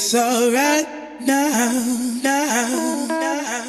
it's alright now, now, now.